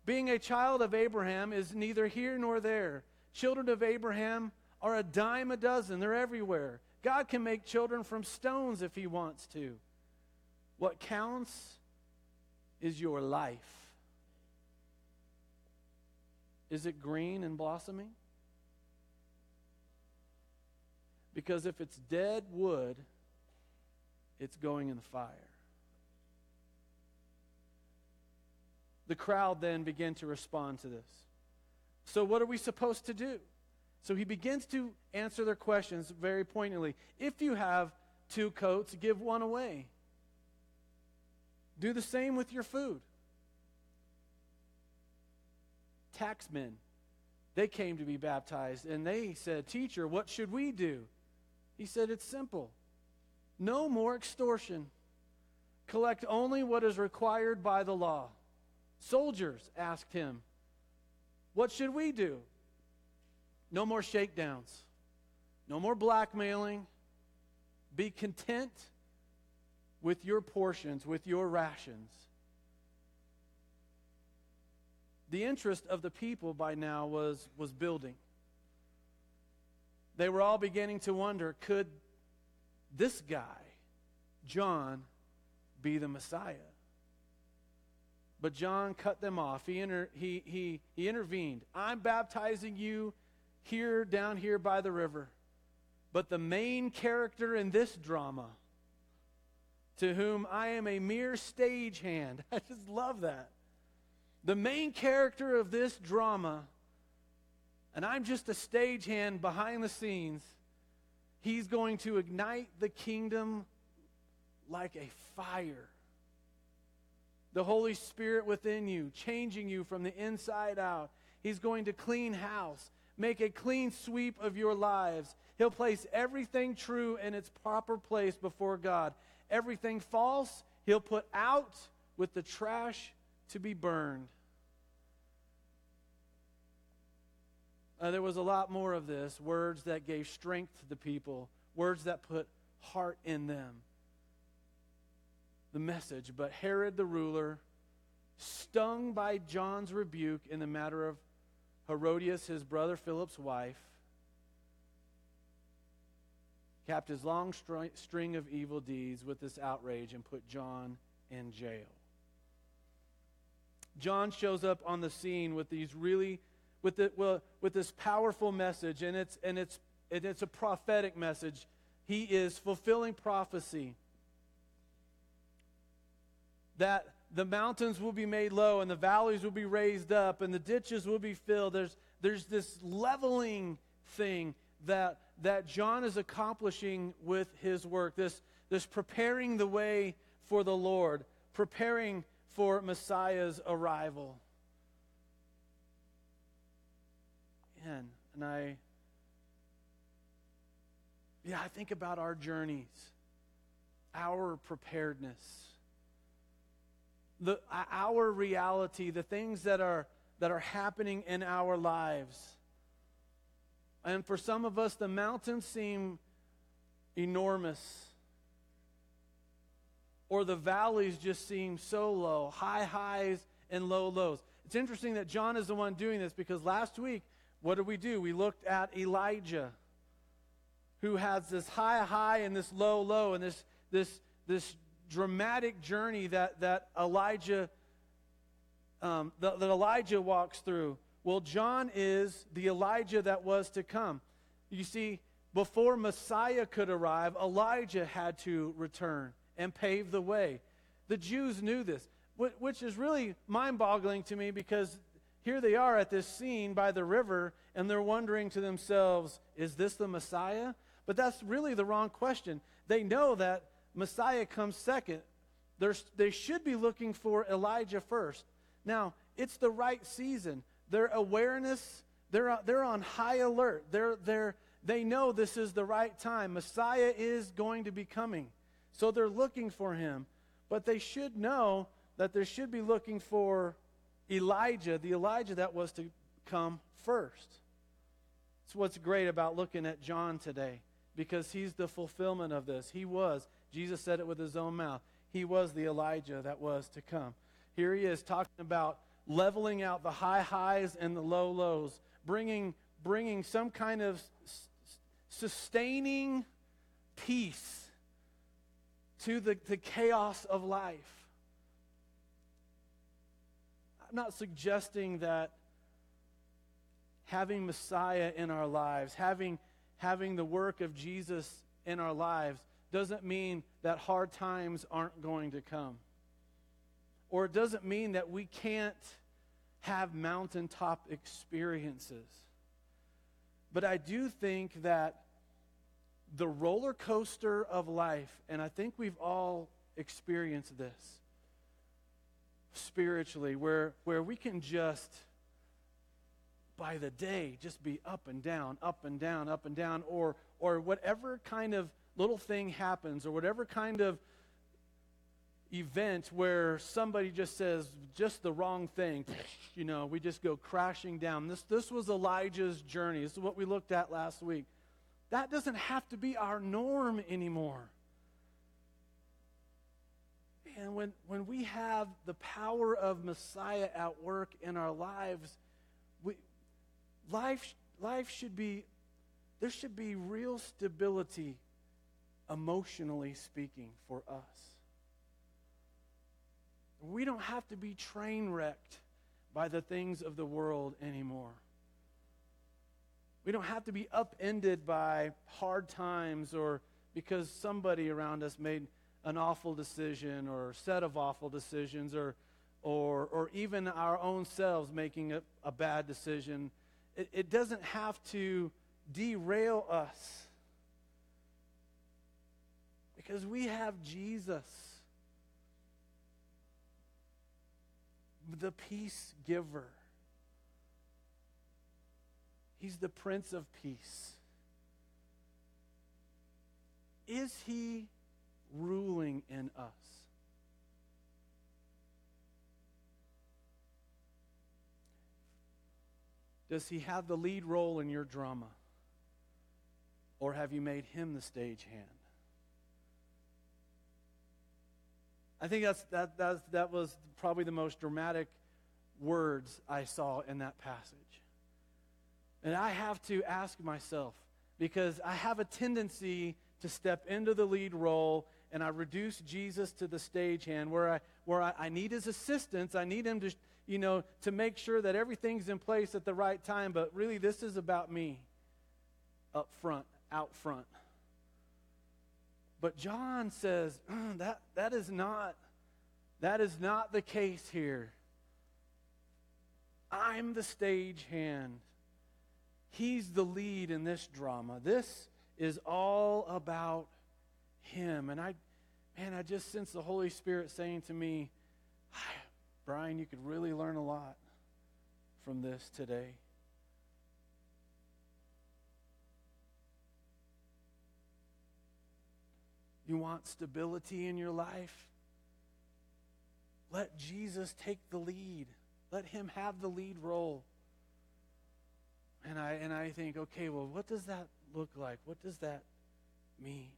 Being a child of Abraham is neither here nor there. Children of Abraham are a dime a dozen, they're everywhere. God can make children from stones if He wants to. What counts is your life. Is it green and blossoming? Because if it's dead wood, it's going in the fire. The crowd then began to respond to this. So, what are we supposed to do? So, he begins to answer their questions very poignantly. If you have two coats, give one away. Do the same with your food. Taxmen, they came to be baptized and they said, Teacher, what should we do? He said, It's simple. No more extortion. Collect only what is required by the law. Soldiers asked him, What should we do? No more shakedowns. No more blackmailing. Be content with your portions, with your rations. The interest of the people by now was, was building. They were all beginning to wonder could this guy, John, be the Messiah? But John cut them off. He, inter, he, he, he intervened. I'm baptizing you here, down here by the river. But the main character in this drama, to whom I am a mere stagehand, I just love that. The main character of this drama, and I'm just a stagehand behind the scenes, he's going to ignite the kingdom like a fire the Holy Spirit within you, changing you from the inside out. He's going to clean house, make a clean sweep of your lives. He'll place everything true in its proper place before God. Everything false, he'll put out with the trash to be burned. Uh, there was a lot more of this words that gave strength to the people, words that put heart in them the message. But Herod the ruler, stung by John's rebuke in the matter of Herodias, his brother Philip's wife, capped his long string of evil deeds with this outrage and put John in jail. John shows up on the scene with these really with the, well, with this powerful message and it's and it's and it's a prophetic message. He is fulfilling prophecy that the mountains will be made low and the valleys will be raised up and the ditches will be filled. There's, there's this leveling thing that, that John is accomplishing with his work, this, this preparing the way for the Lord, preparing for Messiah's arrival. And, and I, yeah, I think about our journeys, our preparedness the, uh, our reality, the things that are, that are happening in our lives. And for some of us, the mountains seem enormous. Or the valleys just seem so low, high highs and low lows. It's interesting that John is the one doing this because last week, what did we do? We looked at Elijah, who has this high high and this low low, and this, this, this dramatic journey that, that Elijah um, that, that Elijah walks through. Well, John is the Elijah that was to come. You see, before Messiah could arrive, Elijah had to return and pave the way. The Jews knew this, which is really mind boggling to me because here they are at this scene by the river and they're wondering to themselves, is this the Messiah? But that's really the wrong question. They know that Messiah comes second. They're, they should be looking for Elijah first. Now, it's the right season. Their awareness, they're, they're on high alert. They're, they're, they know this is the right time. Messiah is going to be coming. So they're looking for him. But they should know that they should be looking for Elijah, the Elijah that was to come first. It's what's great about looking at John today, because he's the fulfillment of this. He was. Jesus said it with his own mouth. He was the Elijah that was to come. Here he is talking about leveling out the high highs and the low lows, bringing, bringing some kind of sustaining peace to the, the chaos of life. I'm not suggesting that having Messiah in our lives, having, having the work of Jesus in our lives, doesn't mean that hard times aren't going to come or it doesn't mean that we can't have mountaintop experiences. But I do think that the roller coaster of life, and I think we've all experienced this spiritually, where, where we can just, by the day, just be up and down, up and down, up and down, or, or whatever kind of little thing happens, or whatever kind of event where somebody just says just the wrong thing, you know, we just go crashing down. This, this was Elijah's journey. This is what we looked at last week. That doesn't have to be our norm anymore. And when, when we have the power of Messiah at work in our lives, we, life, life should be, there should be real stability, emotionally speaking, for us. We don't have to be train wrecked by the things of the world anymore. We don't have to be upended by hard times or because somebody around us made an awful decision or set of awful decisions or, or, or even our own selves making a, a bad decision. It, it doesn't have to derail us because we have Jesus. the peace giver. He's the Prince of Peace. Is he ruling in us? Does he have the lead role in your drama? Or have you made him the stagehand? I think that's, that, that's, that was probably the most dramatic words I saw in that passage. And I have to ask myself, because I have a tendency to step into the lead role and I reduce Jesus to the stagehand where I, where I, I need his assistance. I need him to, you know, to make sure that everything's in place at the right time. But really, this is about me up front, out front. But John says mm, that, that, is not, that is not the case here. I'm the stage hand. He's the lead in this drama. This is all about him. And I, man, I just sense the Holy Spirit saying to me, Brian, you could really learn a lot from this today. You want stability in your life? Let Jesus take the lead. Let him have the lead role. And I and I think, okay, well, what does that look like? What does that mean?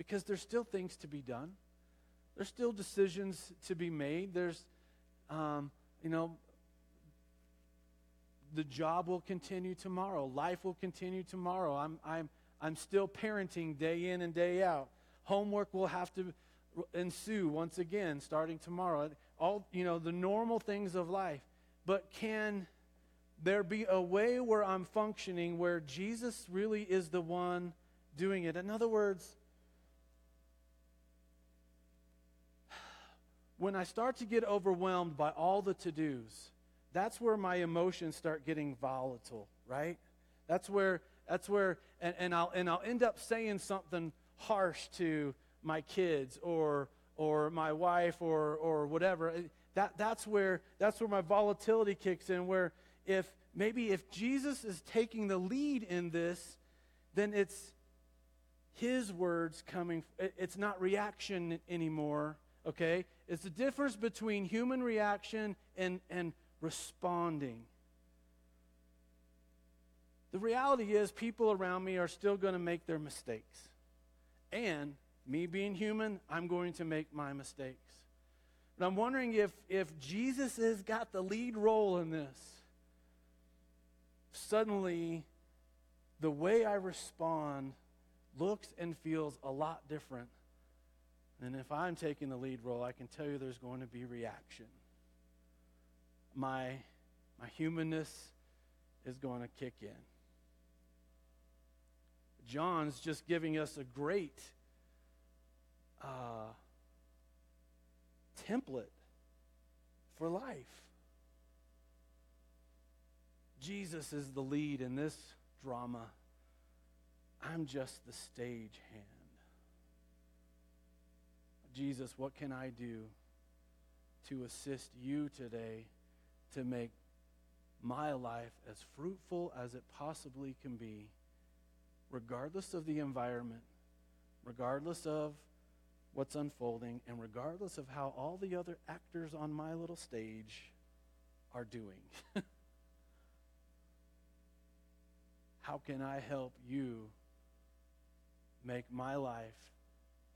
because there's still things to be done. There's still decisions to be made. There's, um, you know, the job will continue tomorrow. Life will continue tomorrow. I'm, I'm, I'm still parenting day in and day out. Homework will have to ensue once again starting tomorrow. All, you know, the normal things of life. But can there be a way where I'm functioning where Jesus really is the one doing it? In other words, when I start to get overwhelmed by all the to dos, that's where my emotions start getting volatile, right? That's where that's where and, and I'll and I'll end up saying something harsh to my kids or or my wife or or whatever. That that's where that's where my volatility kicks in where if maybe if Jesus is taking the lead in this, then it's his words coming it's not reaction anymore, okay? It's the difference between human reaction and and responding. The reality is, people around me are still going to make their mistakes. And me being human, I'm going to make my mistakes. But I'm wondering if, if Jesus has got the lead role in this, suddenly the way I respond looks and feels a lot different than if I'm taking the lead role. I can tell you there's going to be reaction my, my humanness is going to kick in. John's just giving us a great uh, template for life. Jesus is the lead in this drama. I'm just the stage hand. Jesus, what can I do to assist you today? to make my life as fruitful as it possibly can be, regardless of the environment, regardless of what's unfolding, and regardless of how all the other actors on my little stage are doing. how can I help you make my life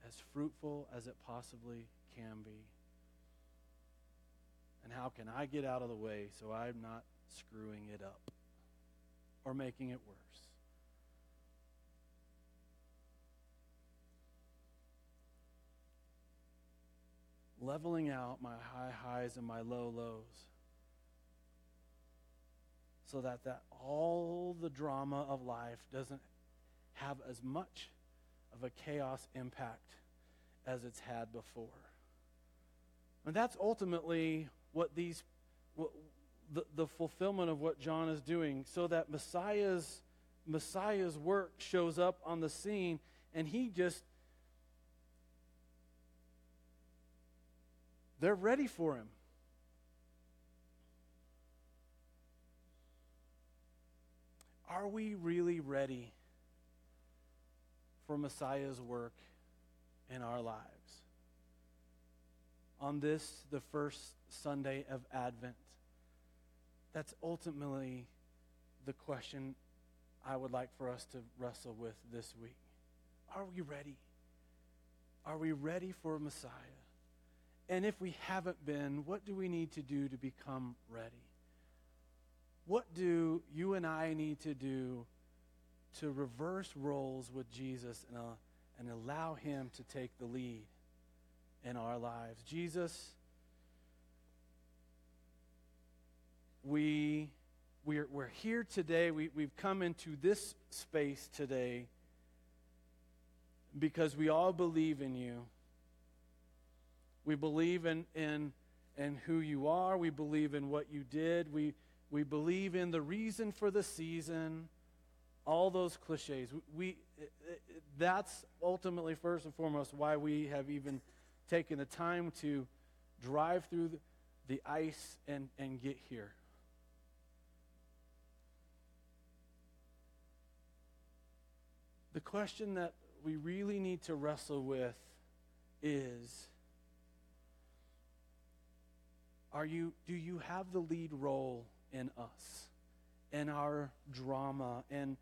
as fruitful as it possibly can be? And how can I get out of the way so I'm not screwing it up or making it worse? Leveling out my high highs and my low lows so that, that all the drama of life doesn't have as much of a chaos impact as it's had before. And that's ultimately what these, what, the, the fulfillment of what John is doing, so that Messiah's Messiah's work shows up on the scene, and he just they're ready for him. Are we really ready for Messiah's work in our lives? On this, the first Sunday of Advent? That's ultimately the question I would like for us to wrestle with this week. Are we ready? Are we ready for Messiah? And if we haven't been, what do we need to do to become ready? What do you and I need to do to reverse roles with Jesus and, uh, and allow Him to take the lead in our lives? Jesus we, we're, we're here today. We, we've come into this space today because we all believe in you. We believe in, in, in who you are. We believe in what you did. We, we believe in the reason for the season. All those cliches. We, that's ultimately, first and foremost, why we have even taken the time to drive through the, the ice and, and get here. The question that we really need to wrestle with is are you do you have the lead role in us in our drama and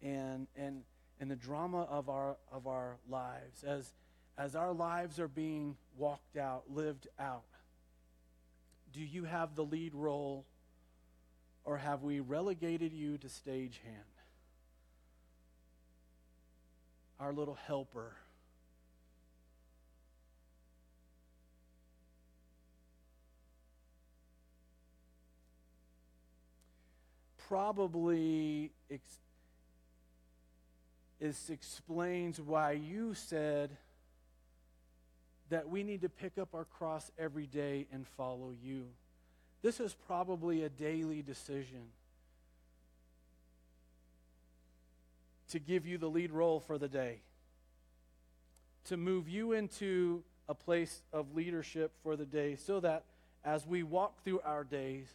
and and in the drama of our, of our lives, as, as our lives are being walked out, lived out, do you have the lead role or have we relegated you to stagehand? Our little helper. Probably ex- this explains why you said that we need to pick up our cross every day and follow you. This is probably a daily decision to give you the lead role for the day, to move you into a place of leadership for the day, so that as we walk through our days,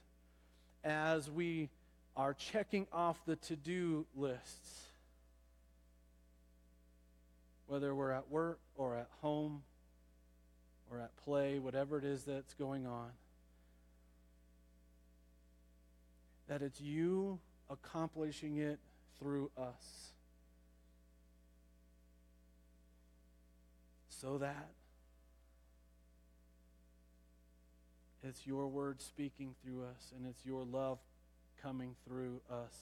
as we are checking off the to do lists, whether we're at work or at home or at play, whatever it is that's going on, that it's you accomplishing it through us. So that it's your word speaking through us and it's your love coming through us.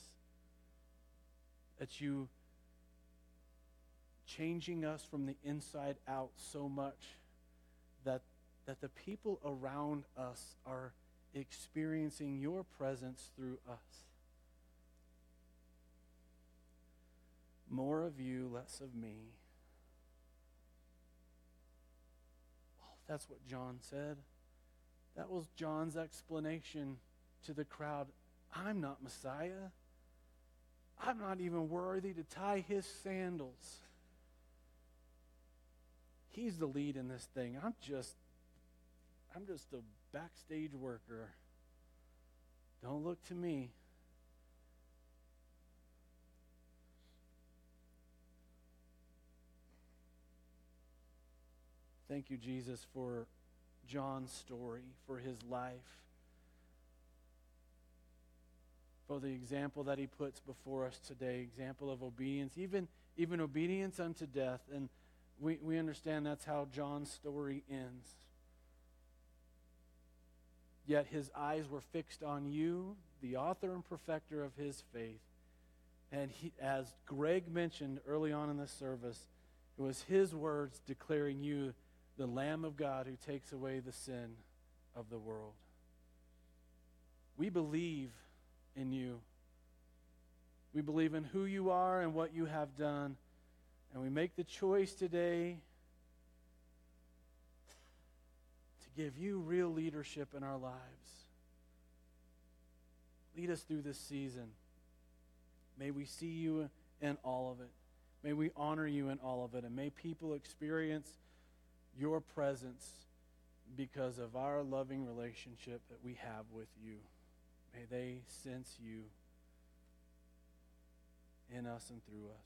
That you changing us from the inside out so much that, that the people around us are experiencing your presence through us. More of you, less of me. Oh, that's what John said. That was John's explanation to the crowd. I'm not Messiah. I'm not even worthy to tie his sandals. He's the lead in this thing. I'm just I'm just a backstage worker. Don't look to me. Thank you, Jesus, for John's story, for his life, for the example that he puts before us today, example of obedience, even, even obedience unto death. And we, we understand that's how John's story ends. Yet his eyes were fixed on you, the author and perfecter of his faith. And he, as Greg mentioned early on in the service, it was his words declaring you the Lamb of God who takes away the sin of the world. We believe in you. We believe in who you are and what you have done. And we make the choice today to give you real leadership in our lives. Lead us through this season. May we see you in all of it. May we honor you in all of it. And may people experience your presence because of our loving relationship that we have with you. May they sense you in us and through us.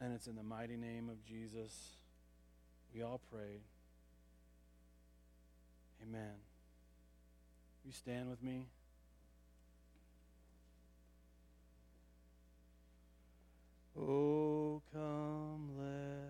And it's in the mighty name of Jesus we all pray. Amen. You stand with me. Oh, come, let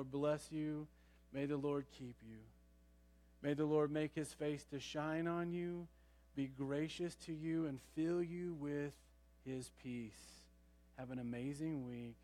Lord. Bless you. May the Lord keep you. May the Lord make his face to shine on you, be gracious to you, and fill you with his peace. Have an amazing week.